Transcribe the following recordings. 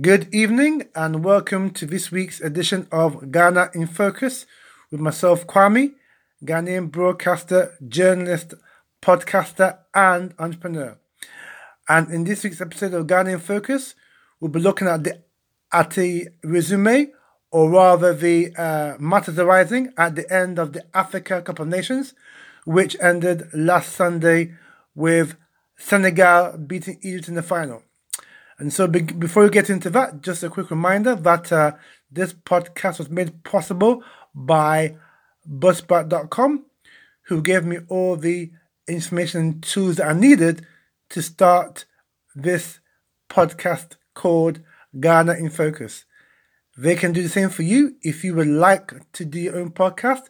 Good evening and welcome to this week's edition of Ghana in Focus with myself, Kwame, Ghanaian broadcaster, journalist, podcaster, and entrepreneur. And in this week's episode of Ghana in Focus, we'll be looking at the at a resume, or rather the uh, matters arising at the end of the Africa Cup of Nations, which ended last Sunday with Senegal beating Egypt in the final. And so, be- before we get into that, just a quick reminder that uh, this podcast was made possible by Buzzsprout.com, who gave me all the information and tools that I needed to start this podcast called Ghana in Focus. They can do the same for you if you would like to do your own podcast.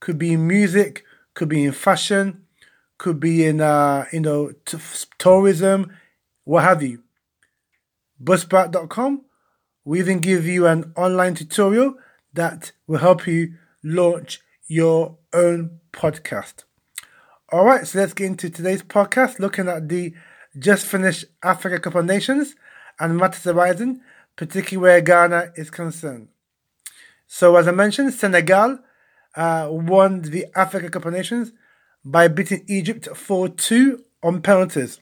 Could be in music, could be in fashion, could be in uh, you know t- tourism, what have you. Buzzsprout.com we even give you an online tutorial that will help you launch your own podcast. All right, so let's get into today's podcast looking at the just finished Africa Cup of Nations and matters arising, particularly where Ghana is concerned. So, as I mentioned, Senegal uh, won the Africa Cup of Nations by beating Egypt 4 2 on penalties.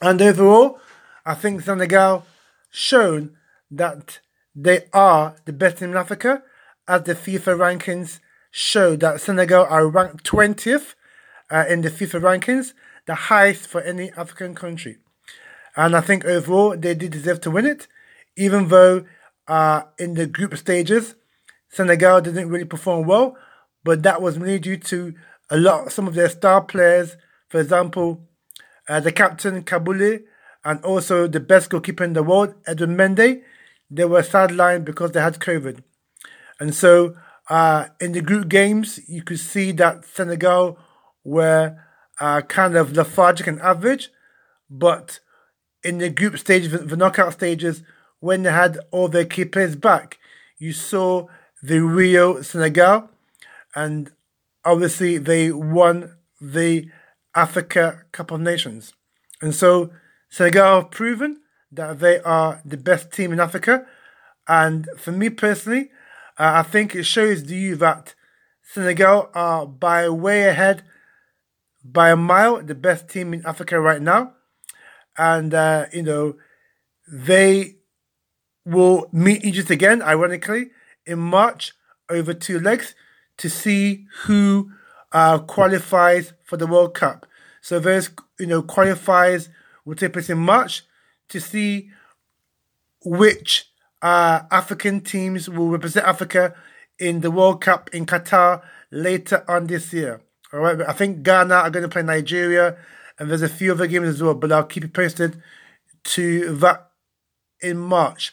And overall, I think Senegal shown that they are the best team in Africa, as the FIFA rankings show that Senegal are ranked 20th uh, in the FIFA rankings, the highest for any African country. And I think overall they did deserve to win it, even though uh, in the group stages, Senegal didn't really perform well, but that was mainly due to a lot, some of their star players, for example, uh, the captain Kaboulé, and also the best goalkeeper in the world, Edwin Mendy, they were sidelined because they had COVID. And so uh, in the group games, you could see that Senegal were uh, kind of lethargic and average, but in the group stages, the knockout stages, when they had all their key players back, you saw the real Senegal, and obviously they won the Africa Cup of Nations. And so Senegal have proven that they are the best team in Africa. And for me personally, uh, I think it shows to you that Senegal are by way ahead, by a mile, the best team in Africa right now. And, uh, you know, they will meet Egypt again, ironically, in March over two legs to see who uh, qualifies for the World Cup. So those, you know, qualifies will take place in March to see which uh, African teams will represent Africa in the World Cup in Qatar later on this year. All right, I think Ghana are going to play Nigeria, and there's a few other games as well. But I'll keep you posted to that in March.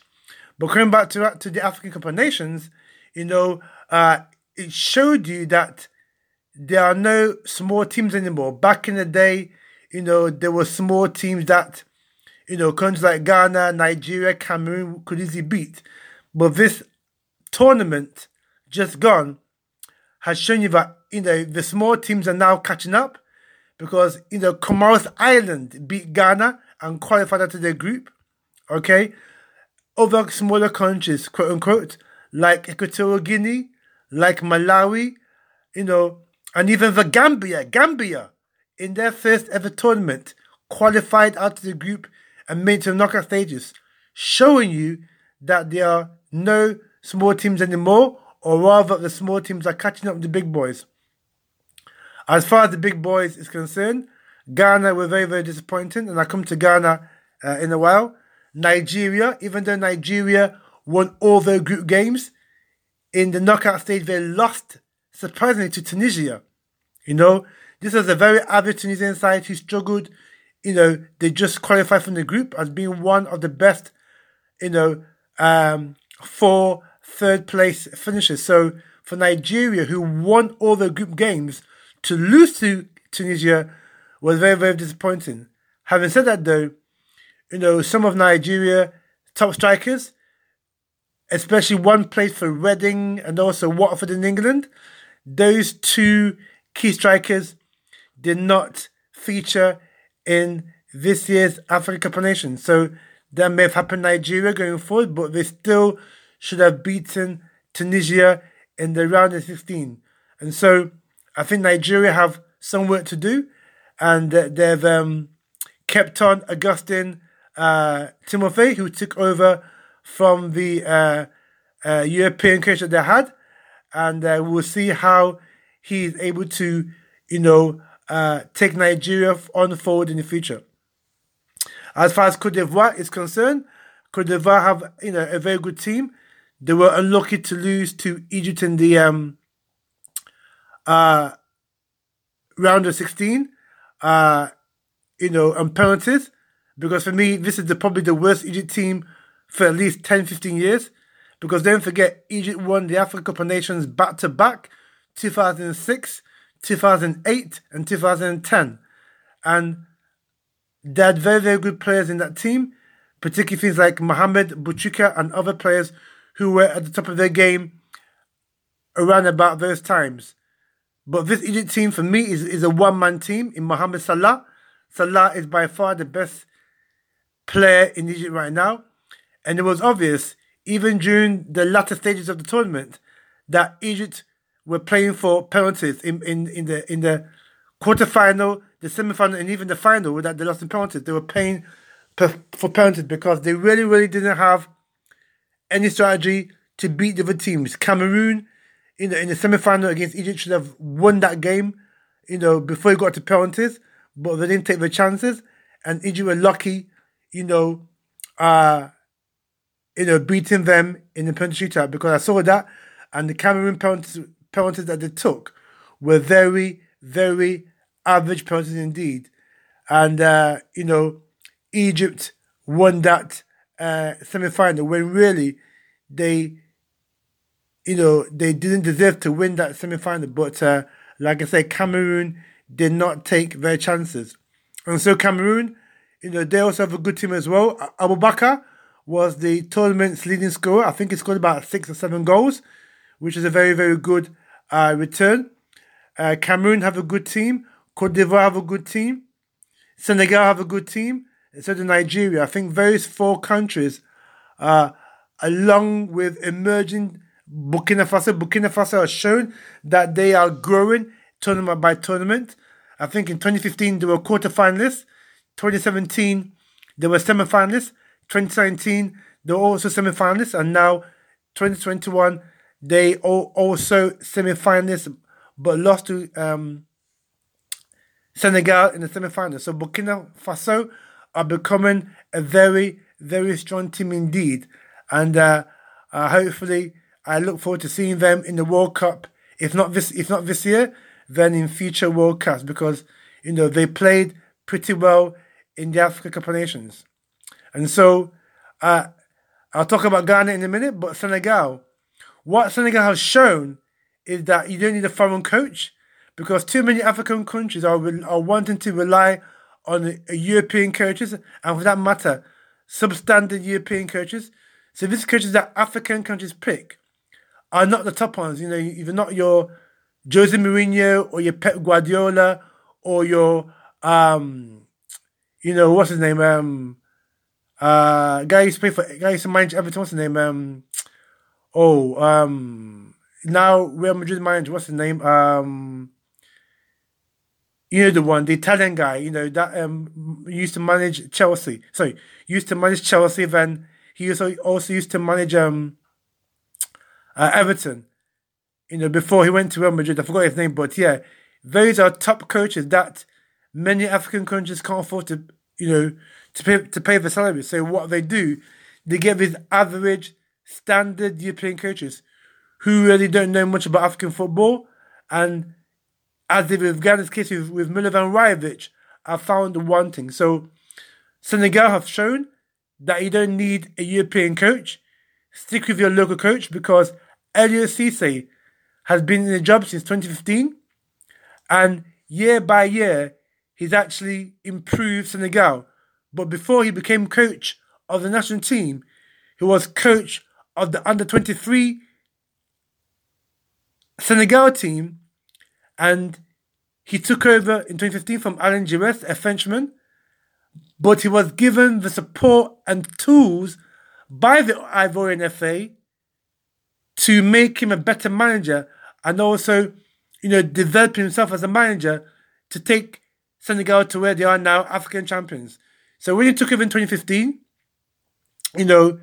But coming back to to the African Cup of Nations, you know, uh, it showed you that there are no small teams anymore. Back in the day, you know, there were small teams that, you know, countries like Ghana, Nigeria, Cameroon could easily beat. But this tournament just gone has shown you that, you know, the small teams are now catching up because, you know, Comoros Island beat Ghana and qualified to their group. Okay? Other smaller countries, quote unquote, like Equatorial Guinea, like Malawi, you know, and even the Gambia, Gambia, in their first ever tournament, qualified out of the group and made to the knockout stages, showing you that there are no small teams anymore, or rather, the small teams are catching up with the big boys. As far as the big boys is concerned, Ghana were very, very disappointing, and I come to Ghana uh, in a while. Nigeria, even though Nigeria won all their group games, in the knockout stage they lost surprisingly to Tunisia. You know, this was a very average Tunisian side who struggled. You know, they just qualified from the group as being one of the best, you know, um, four third place finishers. So for Nigeria, who won all the group games, to lose to Tunisia was very, very disappointing. Having said that, though, you know, some of Nigeria top strikers, especially one played for Reading and also Watford in England, those two key strikers did not feature in this year's Africa Cup of Nations. So that may have happened Nigeria going forward, but they still should have beaten Tunisia in the round of 16. And so I think Nigeria have some work to do, and they've um, kept on Augustine uh, Timothy, who took over from the uh, uh, European coach that they had, and uh, we'll see how he's able to, you know, uh, take Nigeria on forward in the future. As far as Cote d'Ivoire is concerned, Cote d'Ivoire have you know a very good team. They were unlucky to lose to Egypt in the um, uh, round of 16, uh, you know, on penalties. Because for me, this is the, probably the worst Egypt team for at least 10, 15 years. Because don't forget, Egypt won the Africa Cup of Nations back to back 2006, 2008, and 2010. And they had very, very good players in that team, particularly things like Mohamed Aboutrika and other players who were at the top of their game around about those times. But this Egypt team for me is, is a one man team in Mohamed Salah. Salah is by far the best player in Egypt right now. And it was obvious, even during the latter stages of the tournament, that Egypt were playing for penalties in, in, in the in the quarter final, the semi final, and even the final that they lost in penalties. They were paying for penalties because they really, really didn't have any strategy to beat the other teams. Cameroon, you know, in the semi-final against Egypt should have won that game, you know, before it got to penalties, but they didn't take their chances, and Egypt were lucky, you know, uh, you know, beating them in the penalty shootout because I saw that, and the Cameroon penalties, penalties that they took were very, very average penalties indeed, and uh, you know, Egypt won that uh, semi final when really they, you know, they didn't deserve to win that semi final. But uh, like I said, Cameroon did not take their chances. And so Cameroon, you know, they also have a good team as well. Abubakar was the tournament's leading scorer. I think he scored about six or seven goals, which is a very, very good uh, return. Uh, Cameroon have a good team. Cote d'Ivoire have a good team. Senegal have a good team instead of Nigeria. I think those four countries, uh, along with emerging Burkina Faso, Burkina Faso has shown that they are growing tournament by tournament. I think in 2015 they were quarter finalists. 2017 they were semi-finalists. 2019 they were also semi-finalists, and now 2021 they also semi-finalists, but lost to um, Senegal in the semi-final. So Burkina Faso are becoming a very, very strong team indeed. And uh, uh, hopefully, I look forward to seeing them in the World Cup. If not this, if not this year, then in future World Cups because you know they played pretty well in the Africa Cup of Nations. And so, uh, I'll talk about Ghana in a minute, but Senegal. What Senegal has shown is that you don't need a foreign coach because too many African countries are are wanting to rely on European coaches, and for that matter, substandard European coaches. So these coaches that African countries pick are not the top ones. You know, either not your Jose Mourinho or your Pep Guardiola or your um, you know, what's his name? Um, uh, guy used to play for guy used to manage Everton. What's his name? Um, oh, um, now Real Madrid manager. What's his name? Um, you know the one, the Italian guy, you know that um used to manage Chelsea. Sorry, used to manage Chelsea. Then he also also used to manage um uh, Everton. You know before he went to Real Madrid. I forgot his name, but yeah, those are top coaches that many African countries can't afford to you know to pay to pay the salary. So what they do, they get these average standard European coaches who really don't know much about African football and as did with Ghana's case with, with Milovan Rajevac, are found wanting. So Senegal have shown that you don't need a European coach. Stick with your local coach because Aliou Cisse has been in the job since 2015 and year by year he's actually improved Senegal. But before he became coach of the national team, he was coach of the under 23 Senegal team and he took over in 2015 from Alain Giresse, a Frenchman. but he was given the support and tools by the Ivorian FA to make him a better manager and also, you know, develop himself as a manager to take Senegal to where they are now, African champions. So when he took over in 2015, you know,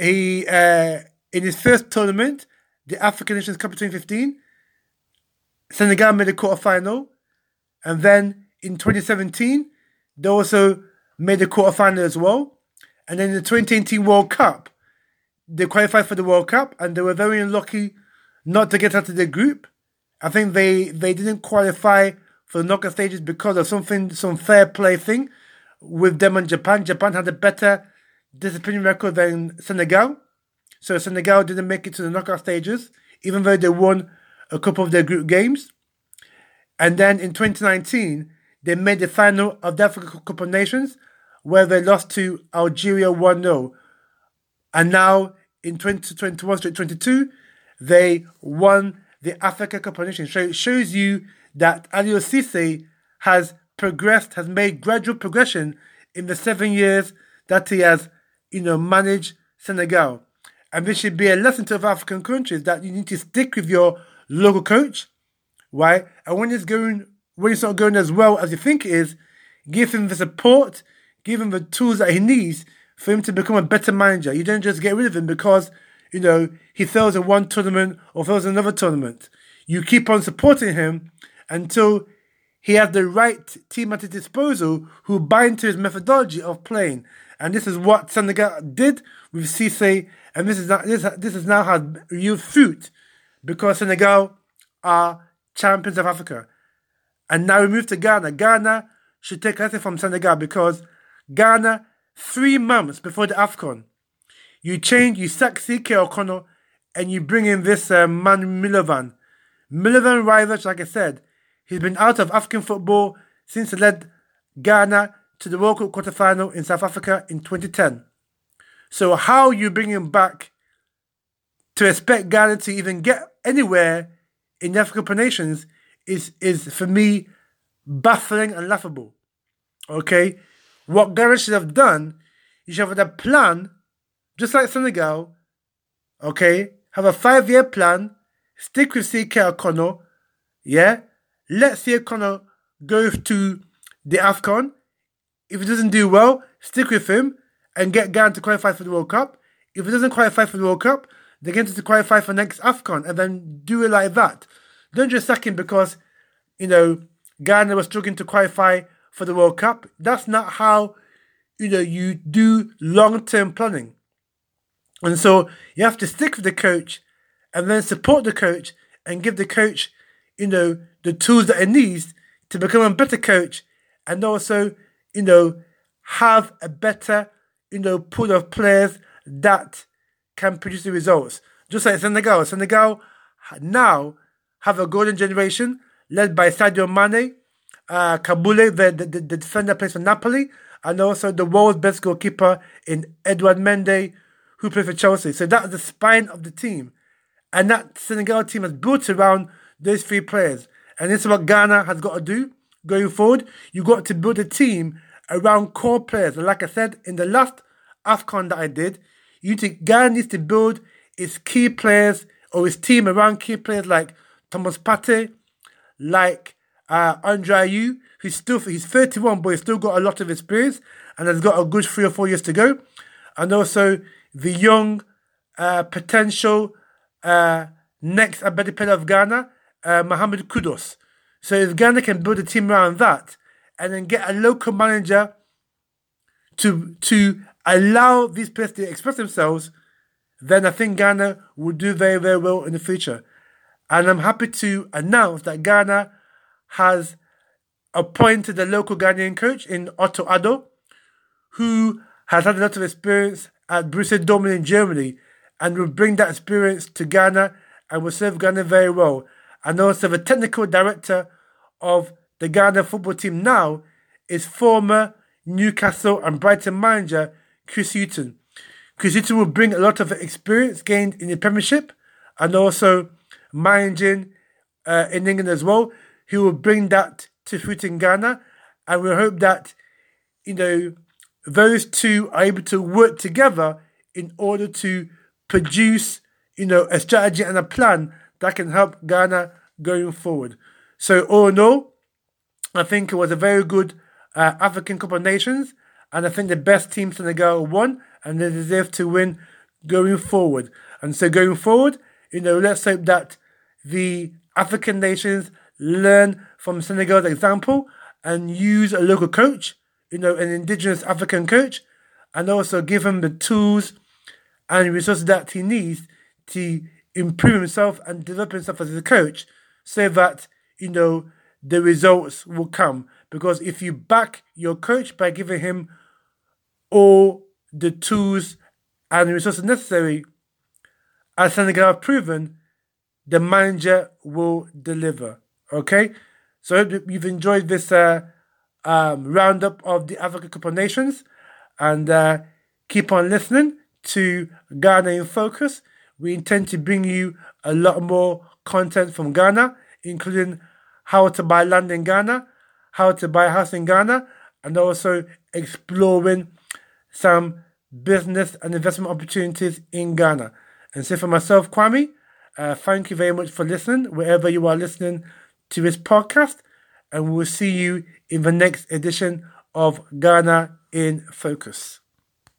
he uh, in his first tournament, the African Nations Cup 2015, Senegal made a quarter final, and then in 2017 they also made a quarter final as well, and then in the 2018 World Cup, they qualified for the World Cup, and they were very unlucky not to get out of the group. I think they they didn't qualify for the knockout stages because of something, some fair play thing with them and Japan. Japan had a better disciplinary record than Senegal. So Senegal didn't make it to the knockout stages, even though they won a couple of their group games. And then in 2019, they made the final of the Africa Cup of Nations, where they lost to Algeria 1 0. And now in 2021 2022, they won the Africa Cup of Nations. So it shows you that Aliou Cisse has progressed, has made gradual progression in the seven years that he has, you know, manage Senegal. And this should be a lesson to African countries that you need to stick with your local coach, right? And when it's going, when it's not going as well as you think it is, give him the support, give him the tools that he needs for him to become a better manager. You don't just get rid of him because, you know, he fails in one tournament or fails in another tournament. You keep on supporting him until he has the right team at his disposal who buy into his methodology of playing. And this is what Senegal did with Cisse, and this is not, this this has now had real fruit because Senegal are champions of Africa. And now we move to Ghana. Ghana should take lesson from Senegal because Ghana, three months before the AFCON, you change, you sack CK Akonnor, and you bring in this uh, man Milovan. Milovan Rivers, like I said, He's been out of African football since he led Ghana to the World Cup quarterfinal in South Africa in 2010. So how you bring him back to expect Ghana to even get anywhere in the African nations is is for me baffling and laughable. Okay, what Ghana should have done, you should have had a plan, just like Senegal. Okay, have a five-year plan, stick with CK Akonnor, yeah, Let's see Connor go to the AFCON. If he doesn't do well, stick with him and get Ghana to qualify for the World Cup. If he doesn't qualify for the World Cup, they get him to qualify for next AFCON and then do it like that. Don't just sack him because, you know, Ghana was struggling to qualify for the World Cup. That's not how, you know, you do long term planning. And so you have to stick with the coach and then support the coach and give the coach, you know, the tools that he needs to become a better coach and also, you know, have a better, you know, pool of players that can produce the results. Just like Senegal. Senegal now have a golden generation led by Sadio Mane, uh, Kaboul, the, the, the defender plays for Napoli, and also the world's best goalkeeper in Edouard Mendy, who plays for Chelsea. So that's the spine of the team. And that Senegal team has built around those three players. And this is what Ghana has got to do going forward. You've got to build a team around core players. And like I said in the last AFCON that I did, you need to, Ghana needs to build its key players or its team around key players like Thomas Partey, like uh, Andre Ayew, who's still he's 31, but he's still got a lot of experience and has got a good three or four years to go. And also the young uh, potential uh, next Abedi Pele of Ghana, uh, Mohamed Kudus. So if Ghana can build a team around that and then get a local manager to to allow these players to express themselves, then I think Ghana will do very, very well in the future. And I'm happy to announce that Ghana has appointed a local Ghanaian coach in Otto Addo, who has had a lot of experience at Borussia Dortmund in Germany and will bring that experience to Ghana and will serve Ghana very well and also the technical director of the Ghana football team now is former Newcastle and Brighton manager Chris Hughton. Chris Hughton will bring a lot of experience gained in the Premiership and also managing uh, in England as well. He will bring that to fruit in Ghana, and we hope that you know, those two are able to work together in order to produce, you know, a strategy and a plan that can help Ghana going forward. So all in all, I think it was a very good uh, African Cup of Nations, and I think the best team Senegal won, and they deserve to win going forward. And so going forward, you know, let's hope that the African nations learn from Senegal's example and use a local coach, you know, an indigenous African coach, and also give him the tools and resources that he needs to improve himself and develop himself as a coach so that, you know, the results will come. Because if you back your coach by giving him all the tools and resources necessary, as Senegal have proven, the manager will deliver. Okay? So I hope you've enjoyed this uh, um, roundup of the Africa Cup of Nations and uh, keep on listening to Ghana in Focus. We intend to bring you a lot more content from Ghana, including how to buy land in Ghana, how to buy a house in Ghana, and also exploring some business and investment opportunities in Ghana. And so for myself, Kwame, uh, thank you very much for listening, wherever you are listening to this podcast. And we will see you in the next edition of Ghana in Focus.